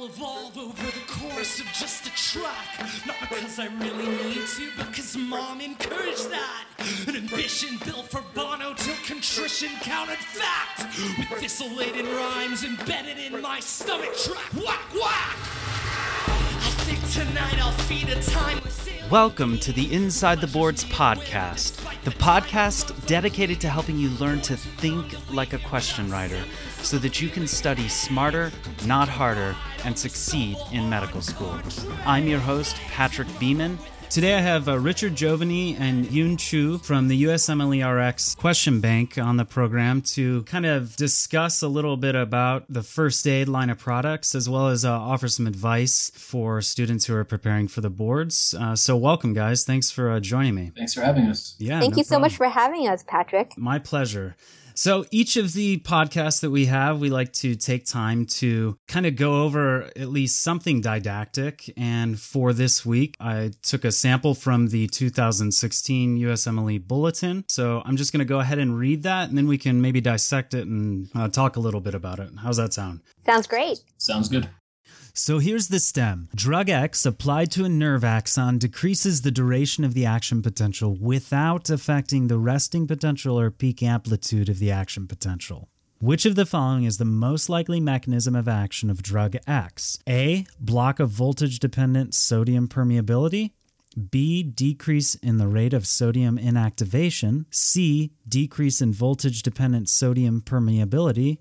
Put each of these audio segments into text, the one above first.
I'll evolve over the course of just a track. Not because I really need to, because mom encouraged that. An ambition built for Bono till contrition counted fact. With thistle laden rhymes embedded in my stomach track. Whack, whack! I think tonight I'll feed a timeless. Welcome to the Inside the Boards podcast, the podcast dedicated to helping you learn to think like a question writer so that you can study smarter, not harder, and succeed in medical school. I'm your host, Patrick Beeman. Today I have uh, Richard Giovanni and Yoon Chu from the USMLERX Question Bank on the program to kind of discuss a little bit about the first aid line of products as well as uh, offer some advice for students who are preparing for the boards. Uh, so, welcome, guys. Thanks for uh, joining me. Thanks for having us. Yeah. Thank no you so problem. much for having us, Patrick. My pleasure. So, each of the podcasts that we have, we like to take time to kind of go over at least something didactic. And for this week, I took a sample from the 2016 USMLE Bulletin. So, I'm just going to go ahead and read that, and then we can maybe dissect it and uh, talk a little bit about it. How's that sound? Sounds great. Sounds good. So here's the stem. Drug X applied to a nerve axon decreases the duration of the action potential without affecting the resting potential or peak amplitude of the action potential. Which of the following is the most likely mechanism of action of drug X? A. Block of voltage dependent sodium permeability. B. Decrease in the rate of sodium inactivation. C. Decrease in voltage dependent sodium permeability.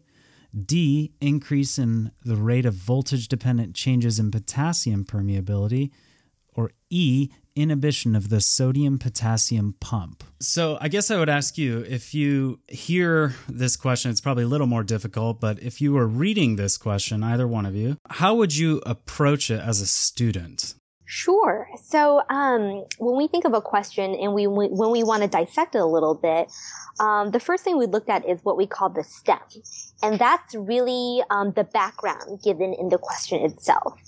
D, increase in the rate of voltage dependent changes in potassium permeability, or E, inhibition of the sodium potassium pump. So, I guess I would ask you if you hear this question, it's probably a little more difficult, but if you were reading this question, either one of you, how would you approach it as a student? Sure. So, um, when we think of a question and we, when we want to dissect it a little bit, um, the first thing we looked at is what we call the stem. And that's really um, the background given in the question itself.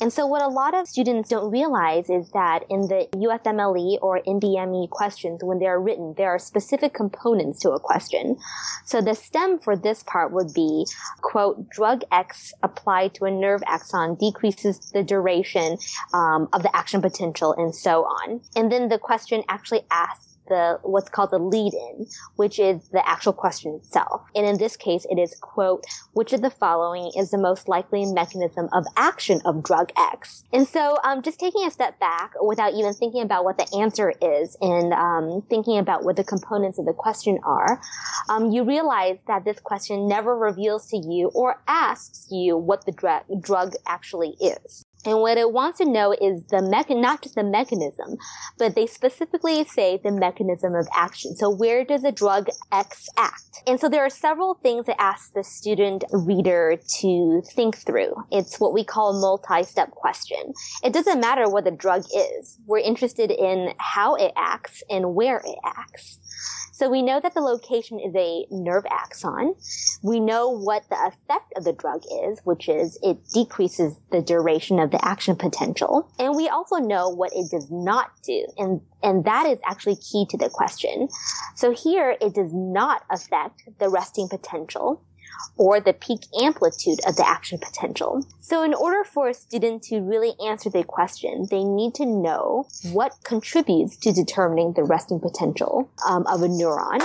And so what a lot of students don't realize is that in the USMLE or NBME questions, when they're written, there are specific components to a question. So the stem for this part would be, quote, drug X applied to a nerve axon decreases the duration um, of the action potential and so on. And then the question actually asks the what's called the lead-in, which is the actual question itself. And in this case, it is quote, which of the following is the most likely mechanism of action of drug X? And so, um, just taking a step back without even thinking about what the answer is and um, thinking about what the components of the question are, um, you realize that this question never reveals to you or asks you what the drug drug actually is. And what it wants to know is the mechan, not just the mechanism, but they specifically say the mechanism of action. So where does the drug X act? And so there are several things that ask the student reader to think through. It's what we call a multi-step question. It doesn't matter what the drug is. We're interested in how it acts and where it acts. So we know that the location is a nerve axon. We know what the effect of the drug is, which is it decreases the duration of the action potential. And we also know what it does not do. And, and that is actually key to the question. So here it does not affect the resting potential or the peak amplitude of the action potential. So in order for a student to really answer the question, they need to know what contributes to determining the resting potential um, of a neuron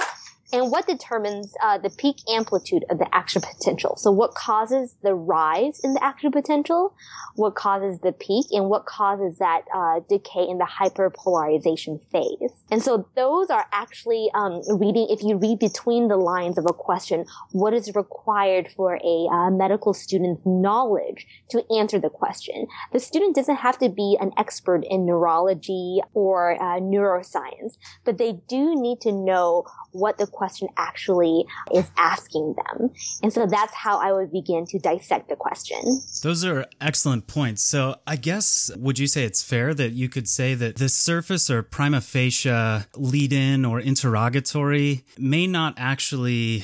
and what determines uh, the peak amplitude of the action potential. So what causes the rise in the action potential, what causes the peak, and what causes that uh, decay in the hyperpolarization phase. And so those are actually um, reading, if you read between the lines of a question, what is required for a uh, medical student's knowledge to answer the question. The student doesn't have to be an expert in neurology or uh, neuroscience, but they do need to know what the question actually is asking them. And so that's how I would begin to dissect the question. Those are excellent points. So, I guess, would you say it's fair that you could say that the surface or prima facie lead in or interrogatory may not actually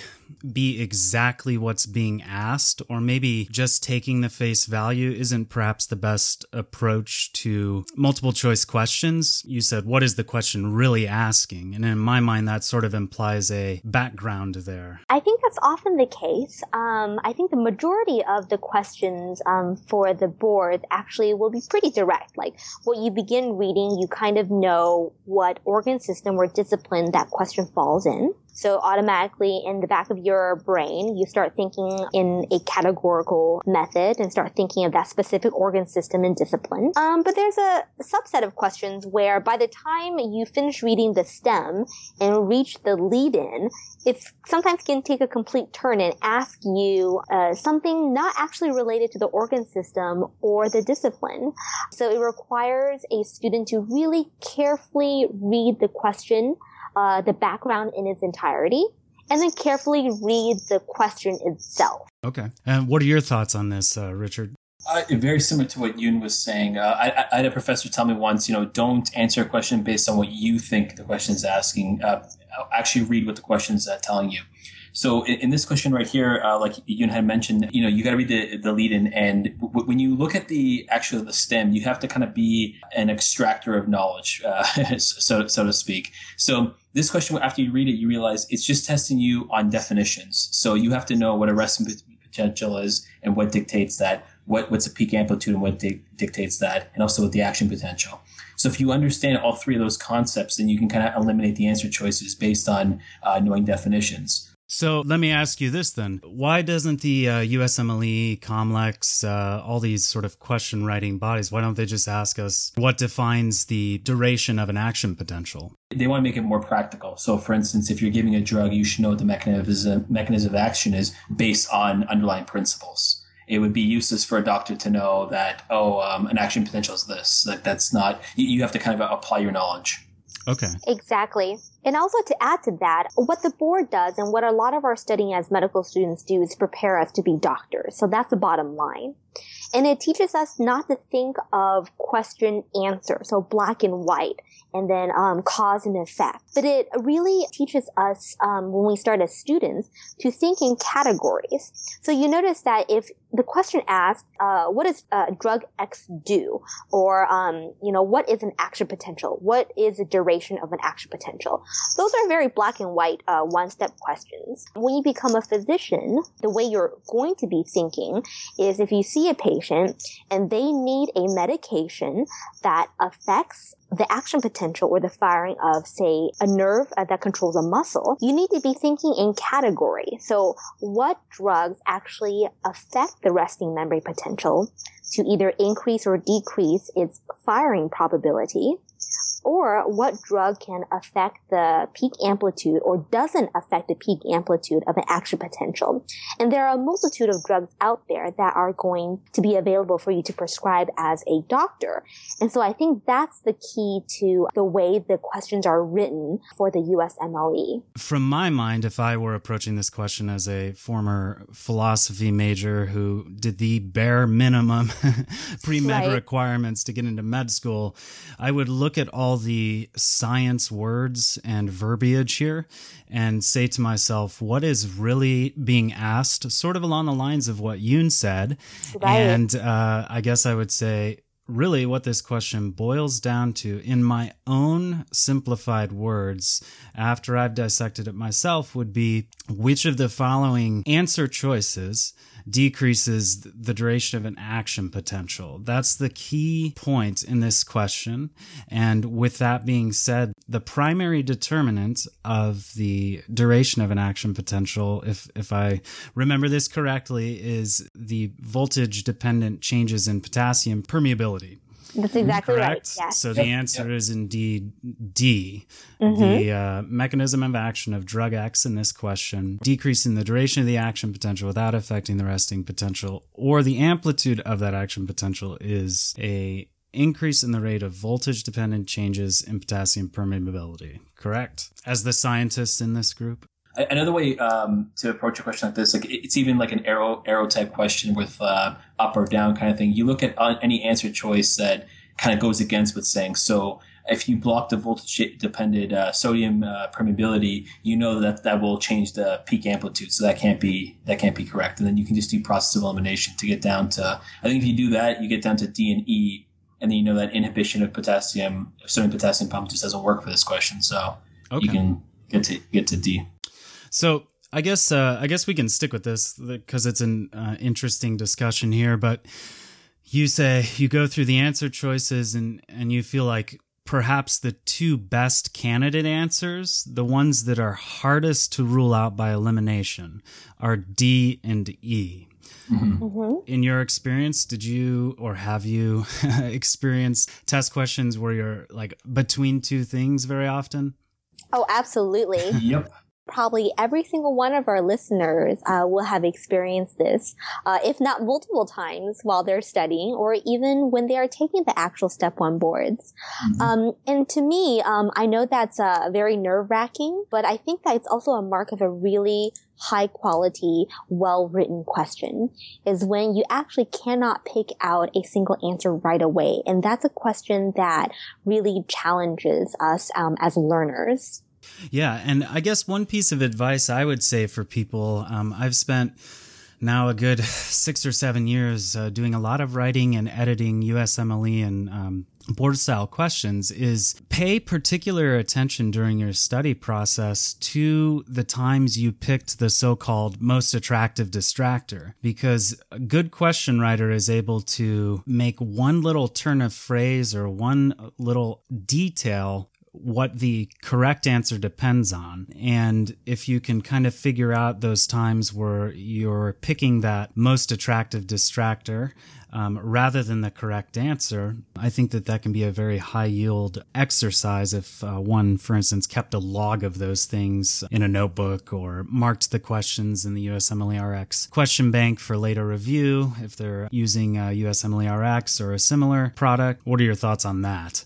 be exactly what's being asked, or maybe just taking the face value isn't perhaps the best approach to multiple choice questions. You said, what is the question really asking? And in my mind, that sort of implies a background there. I think that's often the case. Um, I think the majority of the questions um, for the boards actually will be pretty direct. Like what you begin reading, you kind of know what organ system or discipline that question falls in. So automatically in the back of your brain, you start thinking in a categorical method and start thinking of that specific organ system and discipline. Um, but there's a subset of questions where by the time you finish reading the stem and reach the lead in, it sometimes can take a complete turn and ask you uh, something not actually related to the organ system or the discipline. So it requires a student to really carefully read the question uh, the background in its entirety and then carefully read the question itself. Okay. And what are your thoughts on this, uh, Richard? Uh, very similar to what Yoon was saying. Uh, I, I, had a professor tell me once, you know, don't answer a question based on what you think the question is asking. Uh, actually, read what the question is uh, telling you. So in, in, this question right here, uh, like Yoon had mentioned, you know, you got to read the, the lead in. And w- when you look at the actual the stem, you have to kind of be an extractor of knowledge, uh, so so to speak. So this question, after you read it, you realize it's just testing you on definitions. So you have to know what a resting potential is and what dictates that, what, what's a peak amplitude and what di- dictates that, and also what the action potential. So if you understand all three of those concepts, then you can kind of eliminate the answer choices based on uh, knowing definitions. So let me ask you this then. Why doesn't the uh, USMLE, COMLEX, uh, all these sort of question writing bodies, why don't they just ask us what defines the duration of an action potential? They want to make it more practical. So, for instance, if you're giving a drug, you should know what the mechanism, mechanism of action is based on underlying principles. It would be useless for a doctor to know that, oh, um, an action potential is this. Like, that's not, you, you have to kind of apply your knowledge. Okay. Exactly. And also to add to that, what the board does and what a lot of our studying as medical students do is prepare us to be doctors. So that's the bottom line. And it teaches us not to think of question answer, so black and white, and then um, cause and effect. But it really teaches us um, when we start as students to think in categories. So you notice that if the question asked, uh, what does uh, drug X do? Or, um, you know, what is an action potential? What is the duration of an action potential? Those are very black and white, uh, one-step questions. When you become a physician, the way you're going to be thinking is if you see a patient and they need a medication that affects the action potential or the firing of, say, a nerve uh, that controls a muscle, you need to be thinking in category. So what drugs actually affect the resting membrane potential to either increase or decrease its firing probability? Or what drug can affect the peak amplitude or doesn't affect the peak amplitude of an action potential. And there are a multitude of drugs out there that are going to be available for you to prescribe as a doctor. And so I think that's the key to the way the questions are written for the USMLE. From my mind, if I were approaching this question as a former philosophy major who did the bare minimum pre-med right. requirements to get into med school, I would look at all the science words and verbiage here and say to myself, what is really being asked, sort of along the lines of what Yoon said. Right. And uh, I guess I would say, really, what this question boils down to, in my own simplified words, after I've dissected it myself, would be which of the following answer choices decreases the duration of an action potential. That's the key point in this question. And with that being said, the primary determinant of the duration of an action potential, if, if I remember this correctly, is the voltage dependent changes in potassium permeability. That's exactly Correct? right. Yes. So the answer is indeed D. Mm-hmm. The uh, mechanism of action of drug X in this question, decreasing the duration of the action potential without affecting the resting potential or the amplitude of that action potential is a increase in the rate of voltage dependent changes in potassium permeability. Correct. As the scientist in this group? Another way um, to approach a question like this, like it's even like an arrow arrow type question with uh, up or down kind of thing. You look at uh, any answer choice that kind of goes against what's saying. So if you block the voltage dependent uh, sodium uh, permeability, you know that that will change the peak amplitude. So that can't be that can't be correct. And then you can just do process of elimination to get down to. I think if you do that, you get down to D and E, and then you know that inhibition of potassium, sodium potassium pump just doesn't work for this question. So okay. you can get to get to D. So I guess uh, I guess we can stick with this because it's an uh, interesting discussion here. But you say you go through the answer choices and and you feel like perhaps the two best candidate answers, the ones that are hardest to rule out by elimination, are D and E. Mm-hmm. Mm-hmm. In your experience, did you or have you experienced test questions where you're like between two things very often? Oh, absolutely. yep probably every single one of our listeners uh, will have experienced this, uh, if not multiple times while they're studying or even when they are taking the actual step one boards. Mm-hmm. Um, and to me, um, I know that's uh, very nerve wracking, but I think that it's also a mark of a really high quality, well written question is when you actually cannot pick out a single answer right away. And that's a question that really challenges us um, as learners. Yeah, and I guess one piece of advice I would say for people, um, I've spent now a good six or seven years uh, doing a lot of writing and editing USMLE and um, board style questions is pay particular attention during your study process to the times you picked the so-called most attractive distractor. Because a good question writer is able to make one little turn of phrase or one little detail what the correct answer depends on. And if you can kind of figure out those times where you're picking that most attractive distractor um, rather than the correct answer, I think that that can be a very high yield exercise if uh, one, for instance, kept a log of those things in a notebook or marked the questions in the USMLE-RX question bank for later review if they're using uh, USMLE-RX or a similar product. What are your thoughts on that?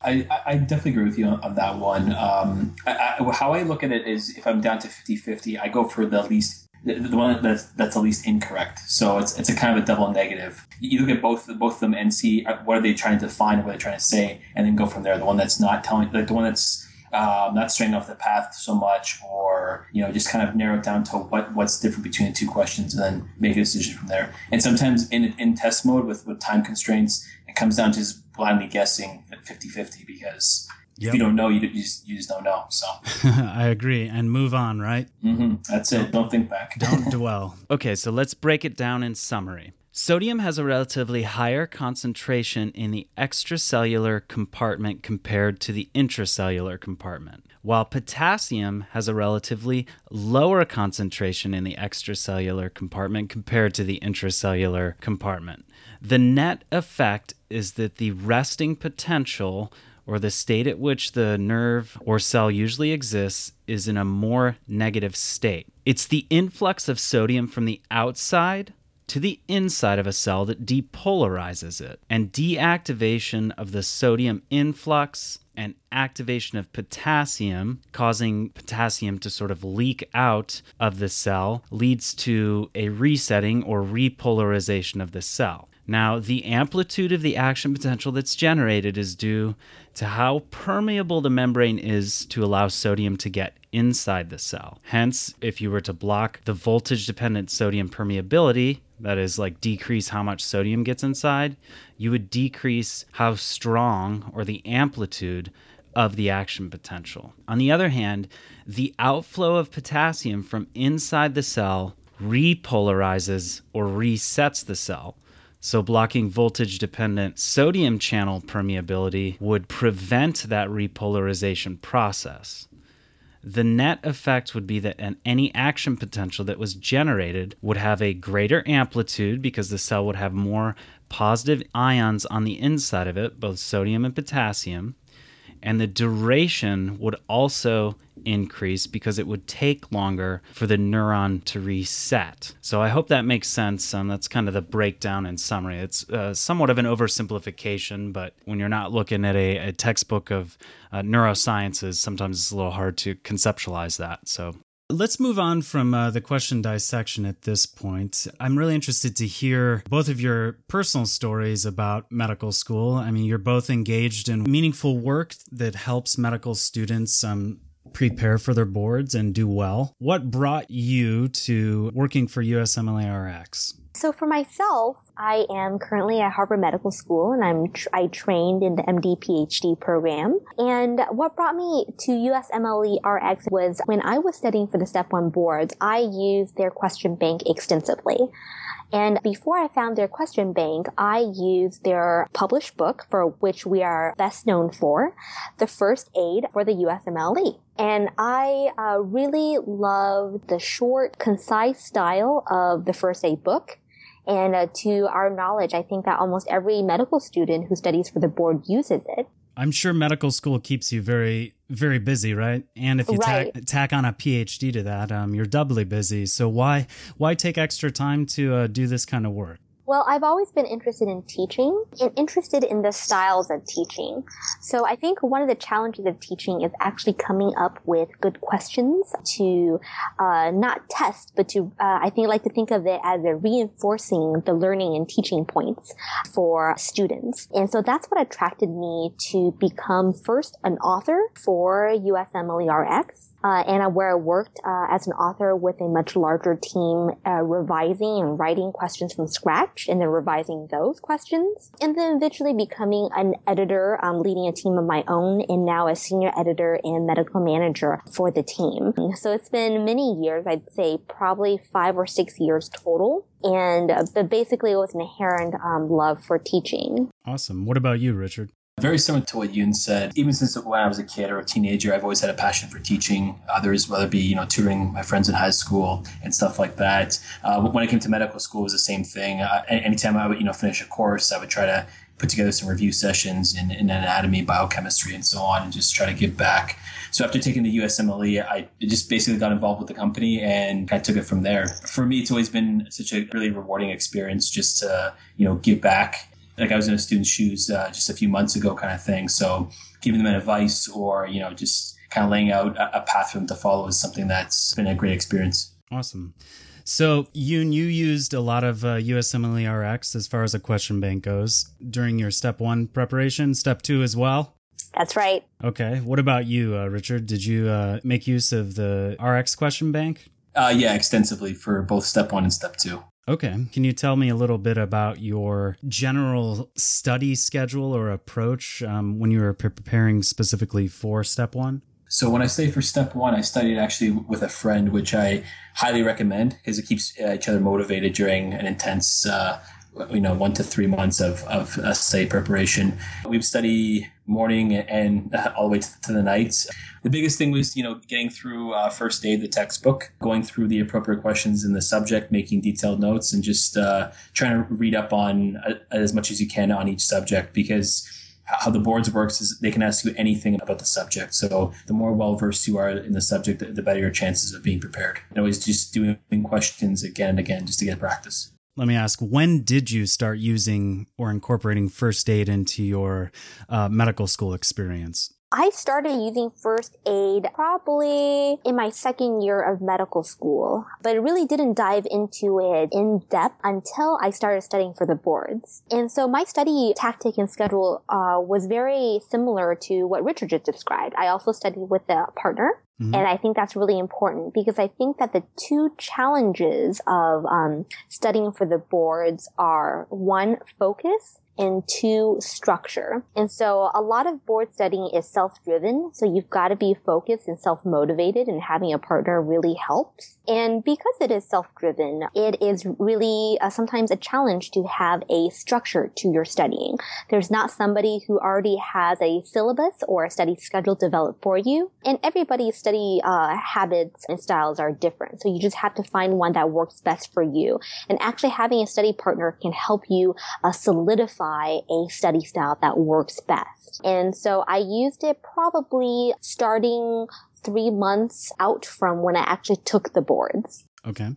I, I definitely agree with you on, on that one. Um, I, I, how I look at it is if I'm down to 50 50, I go for the least. The, the one that's that's the least incorrect. So it's it's a kind of a double negative. You look at both both of them and see uh, what are they trying to define, what they're trying to say, and then go from there. The one that's not telling, like the one that's um, not straying off the path so much, or you know, just kind of narrow it down to what what's different between the two questions, and then make a decision from there. And sometimes in in test mode with with time constraints, it comes down to just blindly guessing at 50-50 because Yep. If you don't know, you, you, just, you just don't know. So I agree. And move on, right? Mm-hmm. That's it. Don't think back. don't dwell. Okay, so let's break it down in summary. Sodium has a relatively higher concentration in the extracellular compartment compared to the intracellular compartment, while potassium has a relatively lower concentration in the extracellular compartment compared to the intracellular compartment. The net effect is that the resting potential or the state at which the nerve or cell usually exists is in a more negative state. It's the influx of sodium from the outside to the inside of a cell that depolarizes it, and deactivation of the sodium influx and activation of potassium, causing potassium to sort of leak out of the cell, leads to a resetting or repolarization of the cell. Now, the amplitude of the action potential that's generated is due to how permeable the membrane is to allow sodium to get inside the cell. Hence, if you were to block the voltage dependent sodium permeability, that is, like decrease how much sodium gets inside, you would decrease how strong or the amplitude of the action potential. On the other hand, the outflow of potassium from inside the cell repolarizes or resets the cell. So, blocking voltage dependent sodium channel permeability would prevent that repolarization process. The net effect would be that any action potential that was generated would have a greater amplitude because the cell would have more positive ions on the inside of it, both sodium and potassium, and the duration would also increase because it would take longer for the neuron to reset. So I hope that makes sense. Um, that's kind of the breakdown and summary. It's uh, somewhat of an oversimplification, but when you're not looking at a, a textbook of uh, neurosciences, sometimes it's a little hard to conceptualize that. So Let's move on from uh, the question dissection at this point. I'm really interested to hear both of your personal stories about medical school. I mean, you're both engaged in meaningful work that helps medical students um, prepare for their boards and do well. What brought you to working for USMLE-RX? So for myself, I am currently at Harvard Medical School and I'm tr- I trained in the MD PhD program. And what brought me to USMLE RX was when I was studying for the Step 1 boards, I used their question bank extensively. And before I found their question bank, I used their published book for which we are best known for, the first aid for the USMLE. And I uh, really love the short, concise style of the first aid book. And uh, to our knowledge, I think that almost every medical student who studies for the board uses it. I'm sure medical school keeps you very, very busy, right? And if you Right. tack, tack on a PhD to that, um, you're doubly busy. So why, why take extra time to uh, do this kind of work? Well, I've always been interested in teaching and interested in the styles of teaching. So I think one of the challenges of teaching is actually coming up with good questions to uh, not test, but to uh, I think like to think of it as reinforcing the learning and teaching points for students. And so that's what attracted me to become first an author for USMLE-RX, uh, and where I worked uh, as an author with a much larger team, uh, revising and writing questions from scratch, and then revising those questions, and then eventually becoming an editor, um, leading a team of my own, and now a senior editor and medical manager for the team. So it's been many years, I'd say probably five or six years total. And uh, but basically, it was an inherent um, love for teaching. Awesome. What about you, Richard? Very similar to what Yoon said. Even since when I was a kid or a teenager, I've always had a passion for teaching others, whether it be you know tutoring my friends in high school and stuff like that. Uh, when I came to medical school, it was the same thing. Uh, anytime I would you know finish a course, I would try to put together some review sessions in, in anatomy, biochemistry, and so on, and just try to give back. So after taking the USMLE, I just basically got involved with the company and I took it from there. For me, it's always been such a really rewarding experience just to you know give back like I was in a student's shoes uh, just a few months ago, kind of thing. So giving them advice or you know just kind of laying out a, a path for them to follow is something that's been a great experience. Awesome. So, Yoon, you used a lot of uh, USMLE RX as far as a question bank goes during your step one preparation, step two as well. That's right. Okay. What about you, uh, Richard? Did you uh, make use of the RX question bank? Uh, yeah, extensively for both step one and step two. Okay. Can you tell me a little bit about your general study schedule or approach um, when you were preparing specifically for step one? So when I say for step one, I studied actually with a friend, which I highly recommend because it keeps uh, each other motivated during an intense, uh, you know, one to three months of, of uh, study preparation. We study morning and uh, all the way to, to the night. The biggest thing was, you know, getting through uh, first aid, the textbook, going through the appropriate questions in the subject, making detailed notes, and just uh, trying to read up on uh, as much as you can on each subject because how the boards works is they can ask you anything about the subject. So the more well versed you are in the subject, the better your chances of being prepared. And always just doing questions again and again just to get practice. Let me ask, when did you start using or incorporating first aid into your uh, medical school experience? I started using first aid probably in my second year of medical school, but I really didn't dive into it in depth until I started studying for the boards. And so my study tactic and schedule uh, was very similar to what Richard just described. I also studied with a partner. Mhm. And I think that's really important because I think that the two challenges of um, studying for the boards are one, focus and two, structure. And so a lot of board studying is self-driven. So you've got to be focused and self-motivated and having a partner really helps. And because it is self-driven, it is really uh, sometimes a challenge to have a structure to your studying. There's not somebody who already has a syllabus or a study schedule developed for you. And everybody's study uh, habits and styles are different. So you just have to find one that works best for you. And actually having a study partner can help you uh, solidify a study style that works best. And so I used it probably starting three months out from when I actually took the boards. Okay.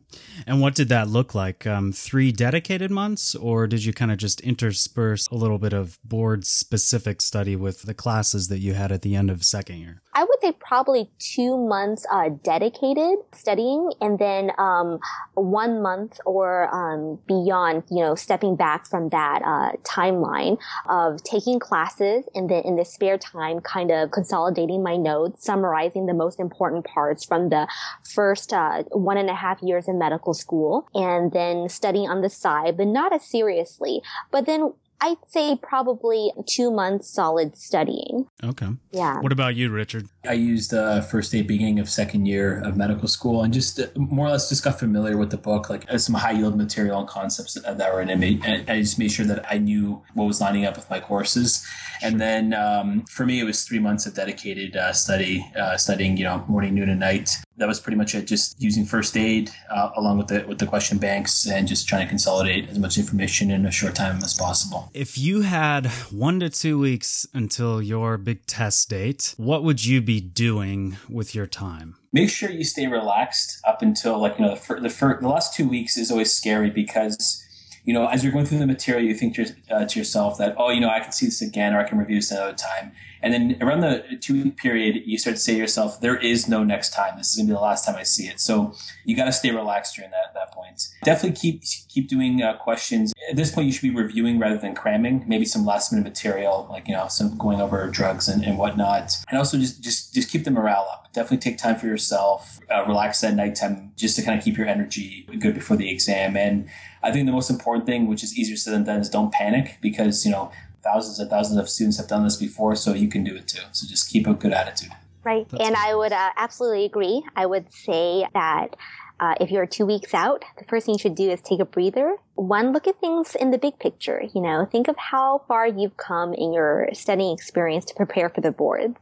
And what did that look like? Um, three dedicated months, or did you kind of just intersperse a little bit of board specific study with the classes that you had at the end of second year? I would say probably two months uh, dedicated studying, and then um, one month or um, beyond, you know, stepping back from that uh, timeline of taking classes, and then in the spare time, kind of consolidating my notes, summarizing the most important parts from the first uh, one and a half years in medical school, and then studying on the side, but not as seriously. But then I'd say probably two months solid studying. Okay. Yeah. What about you, Richard? I used uh, first aid beginning of second year of medical school and just uh, more or less just got familiar with the book, like uh, some high yield material and concepts that, that were in it. And I just made sure that I knew what was lining up with my courses. And then um, for me, it was three months of dedicated uh, study, uh, studying, you know, morning, noon, and night that was pretty much it. Just using first aid uh, along with the with the question banks and just trying to consolidate as much information in a short time as possible. If you had one to two weeks until your big test date, what would you be doing with your time? Make sure you stay relaxed up until like you know the fir- the, fir- the last two weeks is always scary because you know as you're going through the material you think to, uh, to yourself that oh you know I can see this again or I can review this another time and then around the two week period, you start to say to yourself, there is no next time. This is going to be the last time I see it. So you got to stay relaxed during that, that point. Definitely keep, keep doing uh, questions. At this point, you should be reviewing rather than cramming, maybe some last minute material, like, you know, some going over drugs and, and whatnot. And also just, just, just keep the morale up. Definitely take time for yourself, uh, relax at nighttime just to kind of keep your energy good before the exam. And I think the most important thing, which is easier said than done, is don't panic because, you know, thousands and thousands of students have done this before, so you can do it too. So just keep a good attitude. Right. That's and I would uh, absolutely agree. I would say that uh, if you're two weeks out, the first thing you should do is take a breather. One, look at things in the big picture. You know, think of how far you've come in your studying experience to prepare for the boards.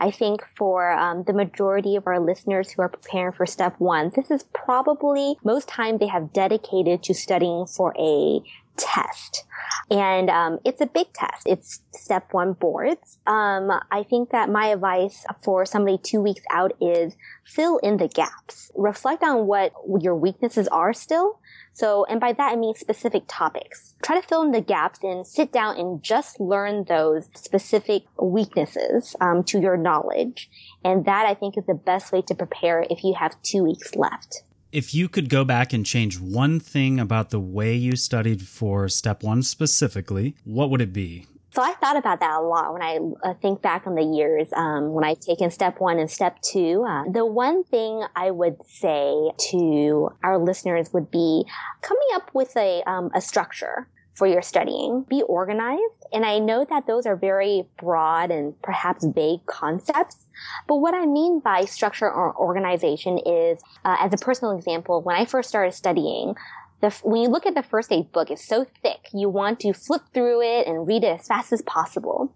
I think for um, the majority of our listeners who are preparing for step one, this is probably most time they have dedicated to studying for a test. And um, it's a big test. It's step one boards. Um, I think that my advice for somebody two weeks out is fill in the gaps. Reflect on what your weaknesses are still. So, and by that I mean specific topics. Try to fill in the gaps and sit down and just learn those specific weaknesses um, to your knowledge. And that I think is the best way to prepare if you have two weeks left if you could go back and change one thing about the way you studied for step one specifically, what would it be? So I thought about that a lot when I uh, think back on the years um, when I've taken step one and step two. Uh, the one thing I would say to our listeners would be coming up with a um, a structure for your studying. Be organized. And I know that those are very broad and perhaps vague concepts. But what I mean by structure or organization is, uh, as a personal example, when I first started studying, the, when you look at the first aid book, it's so thick. You want to flip through it and read it as fast as possible.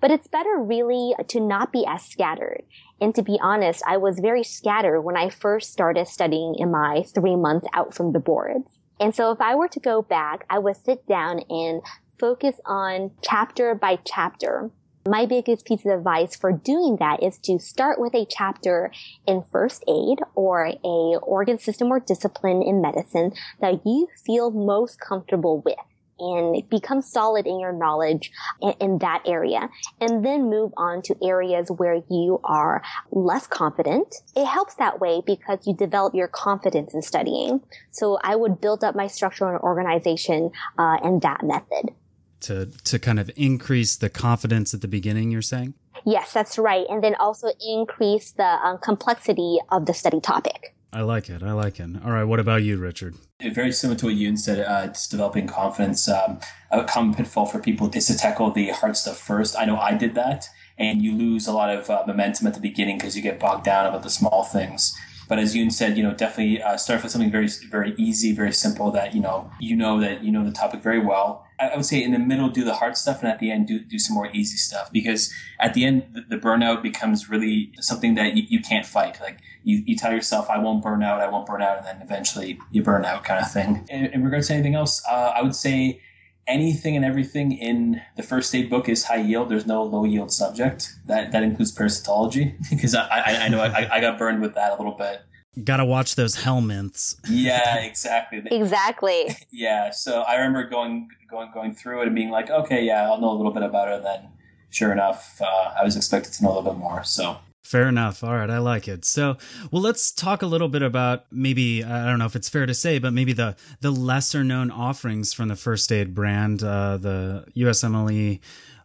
But it's better really to not be as scattered. And to be honest, I was very scattered when I first started studying in my three months out from the boards. And so if I were to go back, I would sit down and focus on chapter by chapter. My biggest piece of advice for doing that is to start with a chapter in first aid or a organ system or discipline in medicine that you feel most comfortable with and become solid in your knowledge in, in, that area and then move on to areas where you are less confident. It helps that way because you develop your confidence in studying. So I would build up my structure and organization uh, in that method. To, to kind of increase the confidence at the beginning, you're saying? Yes, that's right. And then also increase the um, complexity of the study topic. I like it. I like it. All right. What about you, Richard? Very similar to what Yoon said, uh, it's developing confidence. Um, a common pitfall for people is to tackle the hard stuff first. I know I did that, and you lose a lot of uh, momentum at the beginning because you get bogged down about the small things. But as Yoon said, you know, definitely uh, start with something very, very easy, very simple that you know, you know that you know the topic very well, I would say in the middle do the hard stuff and at the end do, do some more easy stuff. Because at the end the, the burnout becomes really something that you, you can't fight. Like you, you tell yourself i won't burn out i won't burn out and then eventually you burn out kind of thing. In, in regards to anything else uh, i would say anything and everything in the first aid book is high yield. There's no low yield subject. That that includes parasitology because I, I, I know I, I got burned with that a little bit Got to watch those helminths. Yeah, exactly. exactly. yeah. So I remember going going going through it and being like, okay, yeah, I'll know a little bit about it. And then, sure enough, uh, I was expected to know a little bit more. So Fair enough. All right, I like it. So, well, let's talk a little bit about maybe I don't know if it's fair to say, but maybe the the lesser known offerings from the First Aid brand, uh, the USMLE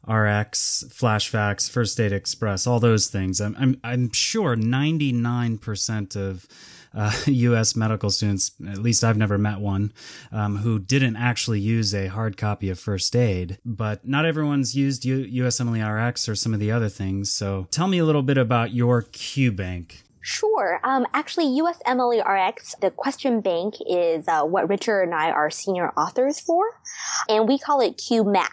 RX, FlashFacts, First Aid Express, all those things. I'm I'm, I'm sure 99% of uh, U.S. medical students, at least I've never met one, um, who didn't actually use a hard copy of first aid. But not everyone's used U- USMLE RX or some of the other things. So tell me a little bit about your Q bank. Sure. Um, actually, USMLE RX, the question bank is uh, what Richard and I are senior authors for, and we call it QMax.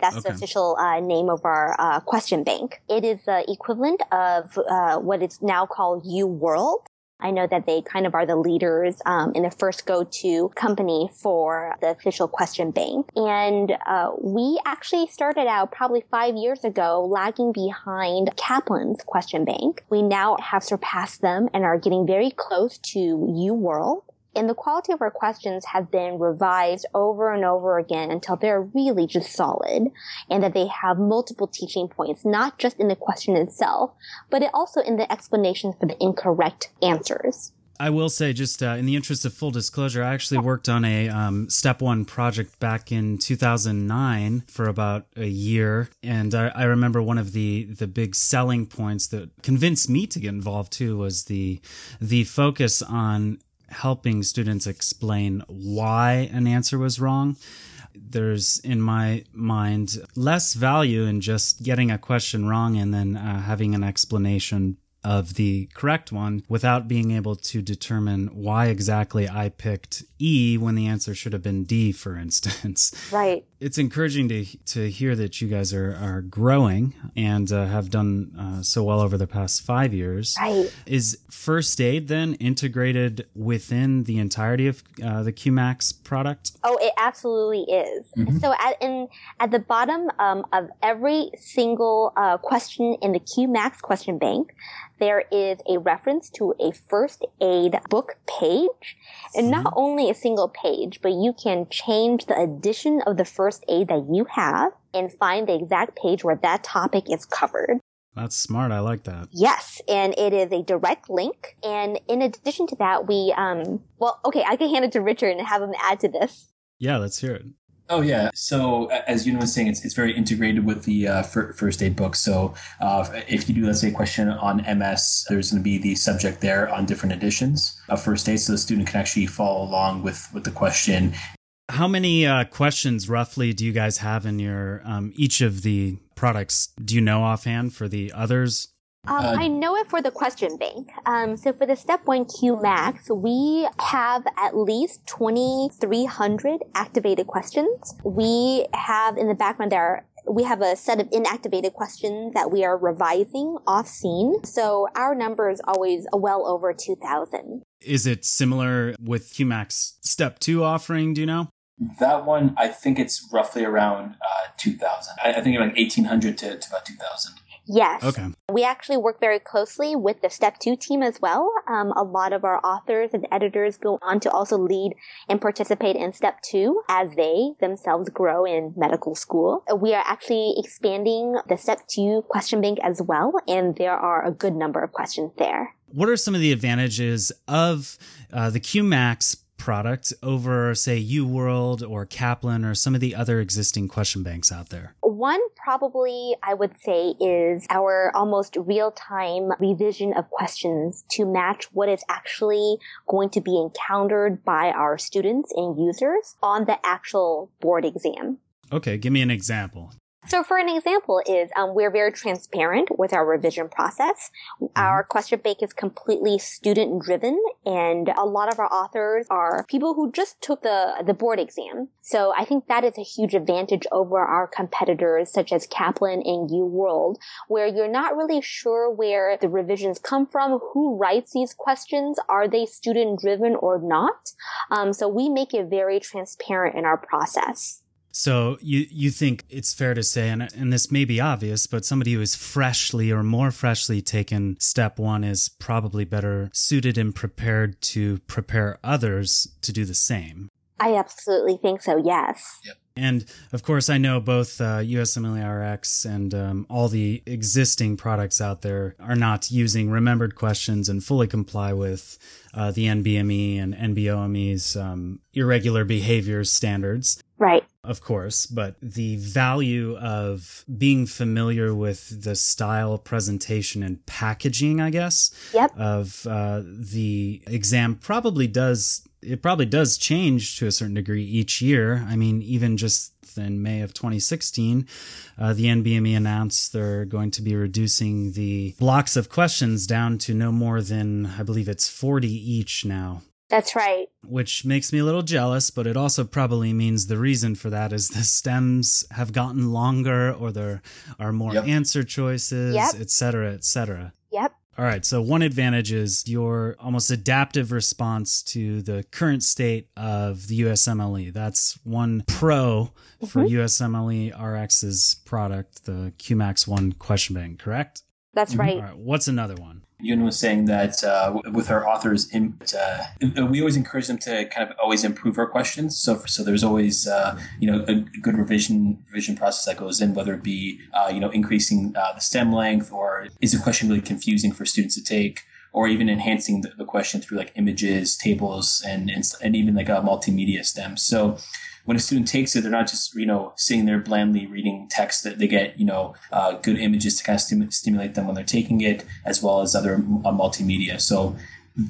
That's okay. the official uh, name of our uh, question bank. It is the equivalent of uh, what is now called UWorld. I know that they kind of are the leaders um, in the first go-to company for the official question bank. And uh, we actually started out probably five years ago, lagging behind Kaplan's question bank. We now have surpassed them and are getting very close to UWorld. And the quality of our questions have been revised over and over again until they're really just solid and that they have multiple teaching points, not just in the question itself, but also in the explanations for the incorrect answers. I will say, just uh, in the interest of full disclosure, I actually worked on a um, step one project back in 2009 for about a year, and I, I, remember one of the the big selling points that convinced me to get involved too was the the focus on helping students explain why an answer was wrong. There's, in my mind, less value in just getting a question wrong and then uh, having an explanation of the correct one without being able to determine why exactly I picked E when the answer should have been D, for instance. Right. It's encouraging to to hear that you guys are are growing and uh, have done uh, so well over the past five years. Right. Is first aid then integrated within the entirety of uh, the QMax product? Oh, it absolutely is. Mm-hmm. So at in at the bottom um, of every single uh, question in the QMax question bank, there is a reference to a first aid book page. And not mm-hmm. Only a single page, but you can change the edition of the first aid that you have and find the exact page where that topic is covered. That's smart. I like that. Yes, and it is a direct link. And in addition to that, we um well, okay, I can hand it to Richard and have him add to this. Yeah, let's hear it. Oh yeah. So as Yoon was saying, it's, it's very integrated with the uh, first aid book. So uh, if you do, let's say, a question on MS, there's going to be the subject there on different editions of first aid, so the student can actually follow along with with the question. How many uh, questions roughly do you guys have in your um, each of the products? Do you know offhand for the others? Um, uh, I know it for the question bank. Um, so for the Step 1 Q Max, we have at least 2,300 activated questions. We have in the background there we have a set of inactivated questions that we are revising off scene. So our number is always well over 2,000. Is it similar with QMax Step 2 offering? Do you know? That one, I think it's roughly around uh, 2,000. I, I think it's like 1,800 to, to about 2,000. Yes. Okay. We actually work very closely with the Step 2 team as well. Um, a lot of our authors and editors go on to also lead and participate in Step 2 as they themselves grow in medical school. We are actually expanding the Step 2 question bank as well, and there are a good number of questions there. What are some of the advantages of uh, the QMax product over, say, UWorld or Kaplan or some of the other existing question banks out there? One probably I would say is our almost real time revision of questions to match what is actually going to be encountered by our students and users on the actual board exam. Okay, give me an example. So for an example is um, we're very transparent with our revision process. Mm-hmm. Our question bank is completely student driven and a lot of our authors are people who just took the, the board exam. So I think that is a huge advantage over our competitors such as Kaplan and U World where you're not really sure where the revisions come from, who writes these questions, are they student driven or not? Um, so we make it very transparent in our process. So you you think it's fair to say, and and this may be obvious, but somebody who is freshly or more freshly taken step one is probably better suited and prepared to prepare others to do the same. I absolutely think so. Yes. Yep. And of course, I know both uh, USMLE RX and um, all the existing products out there are not using remembered questions and fully comply with uh, the NBME and NBOME's um, irregular behaviors standards. Right. Of course, but the value of being familiar with the style, presentation, and packaging, I guess, Yep. of uh, the exam probably does it probably does change to a certain degree each year. I mean, even just in May of 2016, uh, the NBME announced they're going to be reducing the blocks of questions down to no more than, I believe it's 40 each now. That's right. Which makes me a little jealous, but it also probably means the reason for that is the stems have gotten longer or there are more Yep. answer choices, Yep. et cetera, et cetera. Yep. All right. So one advantage is your almost adaptive response to the current state of the USMLE. That's one pro for mm-hmm. USMLE RX's product, the QMAX One question bank, correct? That's mm-hmm. right. All right. What's another one? Yoon was saying that uh, with our authors, uh, we always encourage them to kind of always improve our questions. So, so there's always uh, you know a good revision revision process that goes in, whether it be uh, you know increasing uh, the stem length, or is a question really confusing for students to take, or even enhancing the, the question through like images, tables, and and, and even like a multimedia stem. So when a student takes it, they're not just you know sitting there blandly reading text. That they get you know uh, good images to kind of stim- stimulate them when they're taking it, as well as other uh, multimedia. So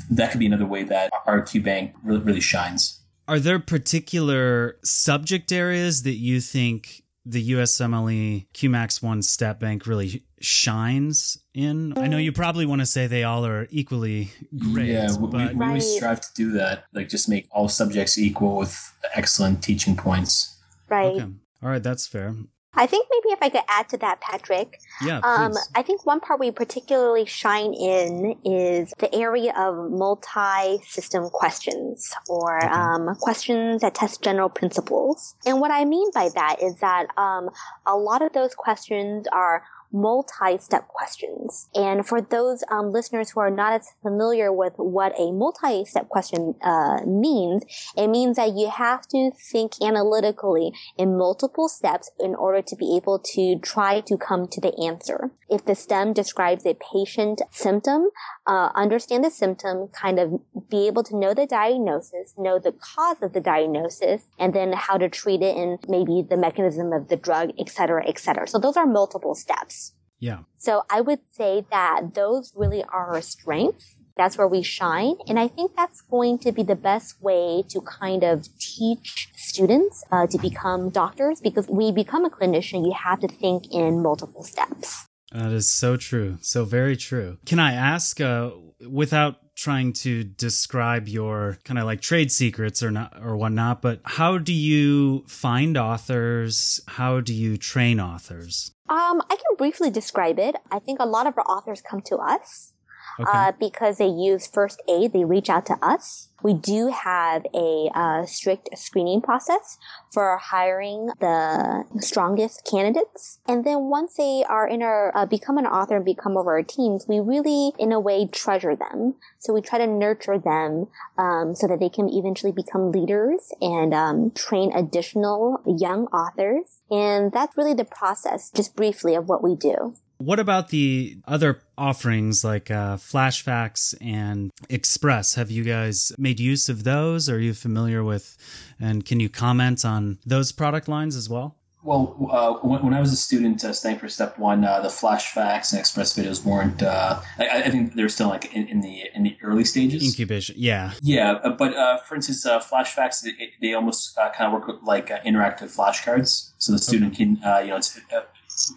that could be another way that our Q Bank really, really shines. Are there particular subject areas that you think the USMLE QMAX One Step Bank really shines in? I know you probably want to say they all are equally great, yeah, we, we, but we always Right. strive to do that. Like just make all subjects equal with excellent teaching points. Right. okay. All right, that's fair. I think maybe if I could add to that, Patrick, Yeah, Um. I think one part we particularly shine in is the area of multi-system questions or Okay. um, questions that test general principles. And what I mean by that is that um, a lot of those questions are multi-step questions. And for those um, listeners who are not as familiar with what a multi-step question uh, means, it means that you have to think analytically in multiple steps in order to be able to try to come to the answer. If the STEM describes a patient symptom, uh, understand the symptom, kind of be able to know the diagnosis, know the cause of the diagnosis, and then how to treat it and maybe the mechanism of the drug, et cetera, et cetera. So those are multiple steps. Yeah. So I would say that those really are our strengths. That's where we shine. And I think that's going to be the best way to kind of teach students uh, to become doctors because you become a clinician, you have to think in multiple steps. That is so true. So very true. Can I ask, uh, without trying to describe your kind of like trade secrets or not or whatnot, but how do you find authors? How do you train authors? Um, I can briefly describe it. I think a lot of our authors come to us Okay. uh, because they use first aid. They reach out to us. We do have a uh, strict screening process for hiring the strongest candidates. And then once they are in our, uh, become an author and become over our teams, we really, in a way, treasure them. So we try to nurture them um, so that they can eventually become leaders and um, train additional young authors. And that's really the process, just briefly, of what we do. What about the other offerings like uh, FlashFacts and Express? Have you guys made use of those? Are you familiar with, and can you comment on those product lines as well? Well, uh, when, when I was a student uh, studying for Step One, uh, the FlashFacts and express videos weren't. Uh, I, I think they're still like in, in the in the early stages. Incubation. Yeah. Yeah, uh, but uh, for instance, uh, FlashFacts they, they almost uh, kind of work with, like uh, interactive flashcards, so the student can uh, you know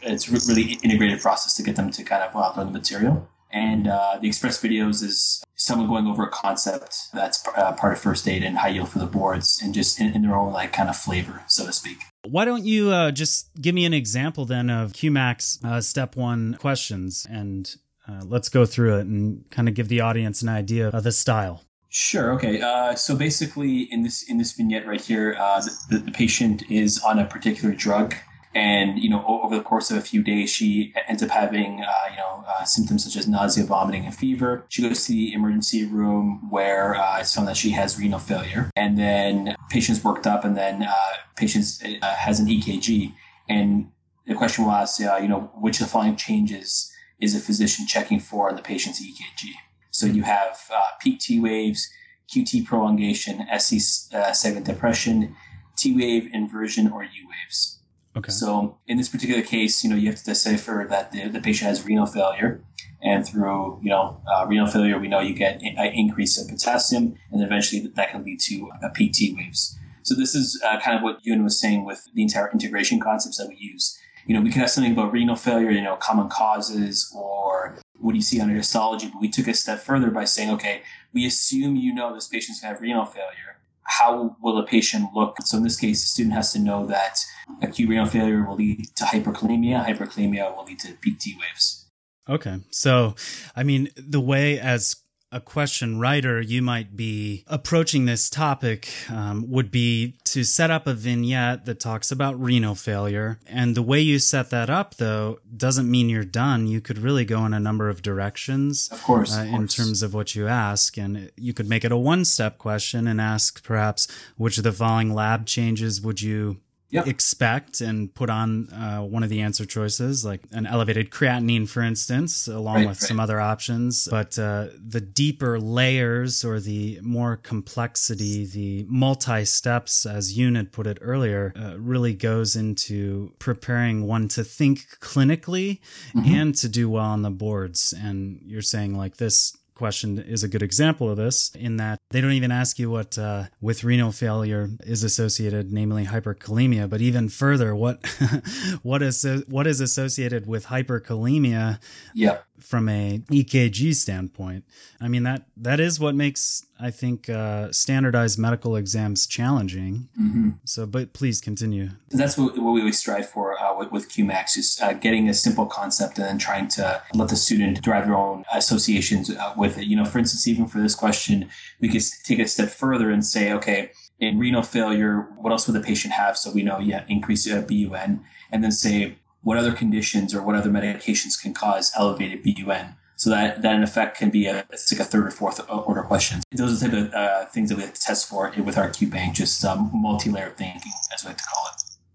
it's really integrated process to get them to kind of uh, learn the material. And uh, the express videos is someone going over a concept that's uh, part of first aid and high yield for the boards, and just in, in their own like kind of flavor, so to speak. Why don't you uh, just give me an example then of QMAX uh, step one questions and uh, let's go through it and kind of give the audience an idea of the style. Sure. Okay. Uh, so basically, in this in this vignette right here, uh, the, the patient is on a particular drug, and you know, over the course of a few days, she ends up having uh, you know uh, symptoms such as nausea, vomiting, and fever. She goes to the emergency room where uh, it's found that she has renal failure, and then patient's worked up, and then uh, patient has an EKG, and the question was, you know, which of the following changes is a physician checking for on the patient's EKG? So you have uh, peak T waves, QT prolongation, ST uh, segment depression, T wave inversion, or U waves. Okay. So in this particular case, you know, you have to decipher that the, the patient has renal failure. And through, you know, uh, renal failure, we know you get an increase in potassium, and eventually that can lead to uh, peak T waves. So this is uh, kind of what Yoon was saying with the entire integration concepts that we use. You know, we could have something about renal failure, you know, common causes or what do you see under histology? But we took a step further by saying, okay, we assume you know this patient's going to have renal failure. How will a patient look? So in this case, the student has to know that acute renal failure will lead to hyperkalemia. Hyperkalemia will lead to peak T waves. Okay. So, I mean, the way as a question writer, you might be approaching this topic um, would be to set up a vignette that talks about renal failure. And the way you set that up, though, doesn't mean you're done. You could really go in a number of directions. Of course. Uh, of course. In terms of what you ask. And you could make it a one step question and ask perhaps which of the following lab changes would you yep. expect and put on uh, one of the answer choices, like an elevated creatinine, for instance, along right, with right. some other options. But uh, the deeper layers or the more complexity, the multi steps, as had put it earlier, uh, really goes into preparing one to think clinically mm-hmm. and to do well on the boards. And you're saying, like, this question is a good example of this in that they don't even ask you what uh, with renal failure is associated, namely hyperkalemia. But even further, what what is what is associated with hyperkalemia? Yeah from a EKG standpoint. I mean that that is what makes I think uh, standardized medical exams challenging. Mm-hmm. So, but please continue. That's what, what we always strive for uh, with, with, QMAX is uh, getting a simple concept and then trying to let the student derive their own associations uh, with it. You know, for instance, even for this question, we could take a step further and say, okay, in renal failure, what else would the patient have? So we know, yeah, increase uh, BUN, and then say what other conditions or what other medications can cause elevated BUN. So that, that in effect can be a, it's like a third or fourth order question. Those are the type of uh, things that we have to test for with our Q bank, just um, multi-layered thinking, as we like to call it.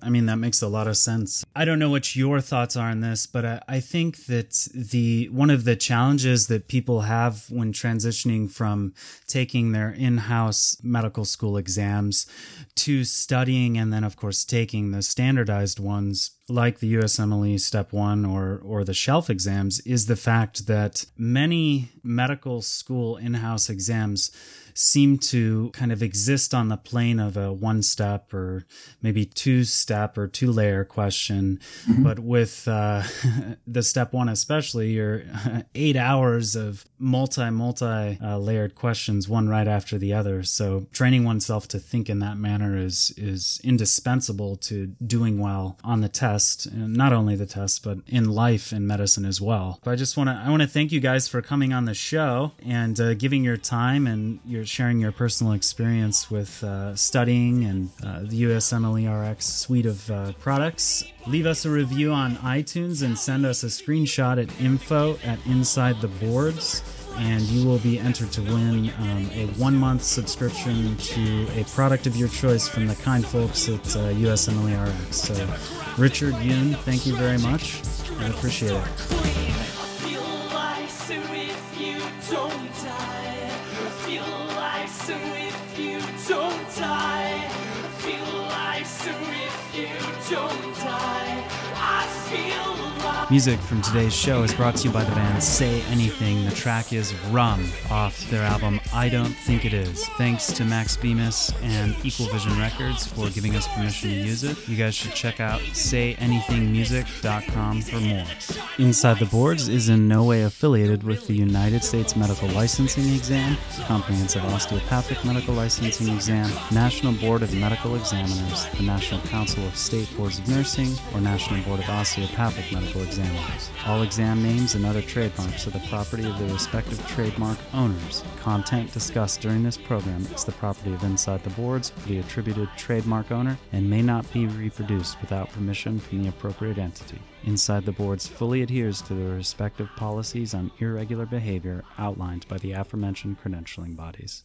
I mean, that makes a lot of sense. I don't know what your thoughts are on this, but I, I, think that the one of the challenges that people have when transitioning from taking their in-house medical school exams to studying and then of course taking the standardized ones like the USMLE step 1 or or the shelf exams is the fact that many medical school in-house exams seem to kind of exist on the plane of a one step or maybe two step or two layer question. Mm-hmm. But with uh, the step one, especially, your eight hours of multi, multi uh, layered questions, one right after the other. So training oneself to think in that manner is, is indispensable to doing well on the test, and not only the test, but in life and medicine as well. But I just want to, I want to thank you guys for coming on the show and uh, giving your time and your sharing your personal experience with uh, studying and uh, the USMLE RX suite of uh, products. Leave us a review on iTunes and send us a screenshot at info at Inside the Boards. And you will be entered to win um, a one month subscription to a product of your choice from the kind folks at uh, USMLE RX. So, Richard Yoon, thank you very much. I appreciate it. Music from today's show is brought to you by the band Say Anything. The track is Rum off their album I Don't Think It Is. Thanks to Max Bemis and Equal Vision Records for giving us permission to use it. You guys should check out sayanythingmusic.com for more. Inside the Boards is in no way affiliated with the United States Medical Licensing Exam, Comprehensive Osteopathic Medical Licensing Exam, National Board of Medical Examiners, the National Council of State Boards of Nursing, or National Board of Osteopathic Medical Examiners. All exam names and other trademarks are the property of the respective trademark owners. Content discussed during this program is the property of Inside the Boards, the attributed trademark owner, and may not be reproduced without permission from the appropriate entity. Inside the Boards fully adheres to the respective policies on irregular behavior outlined by the aforementioned credentialing bodies.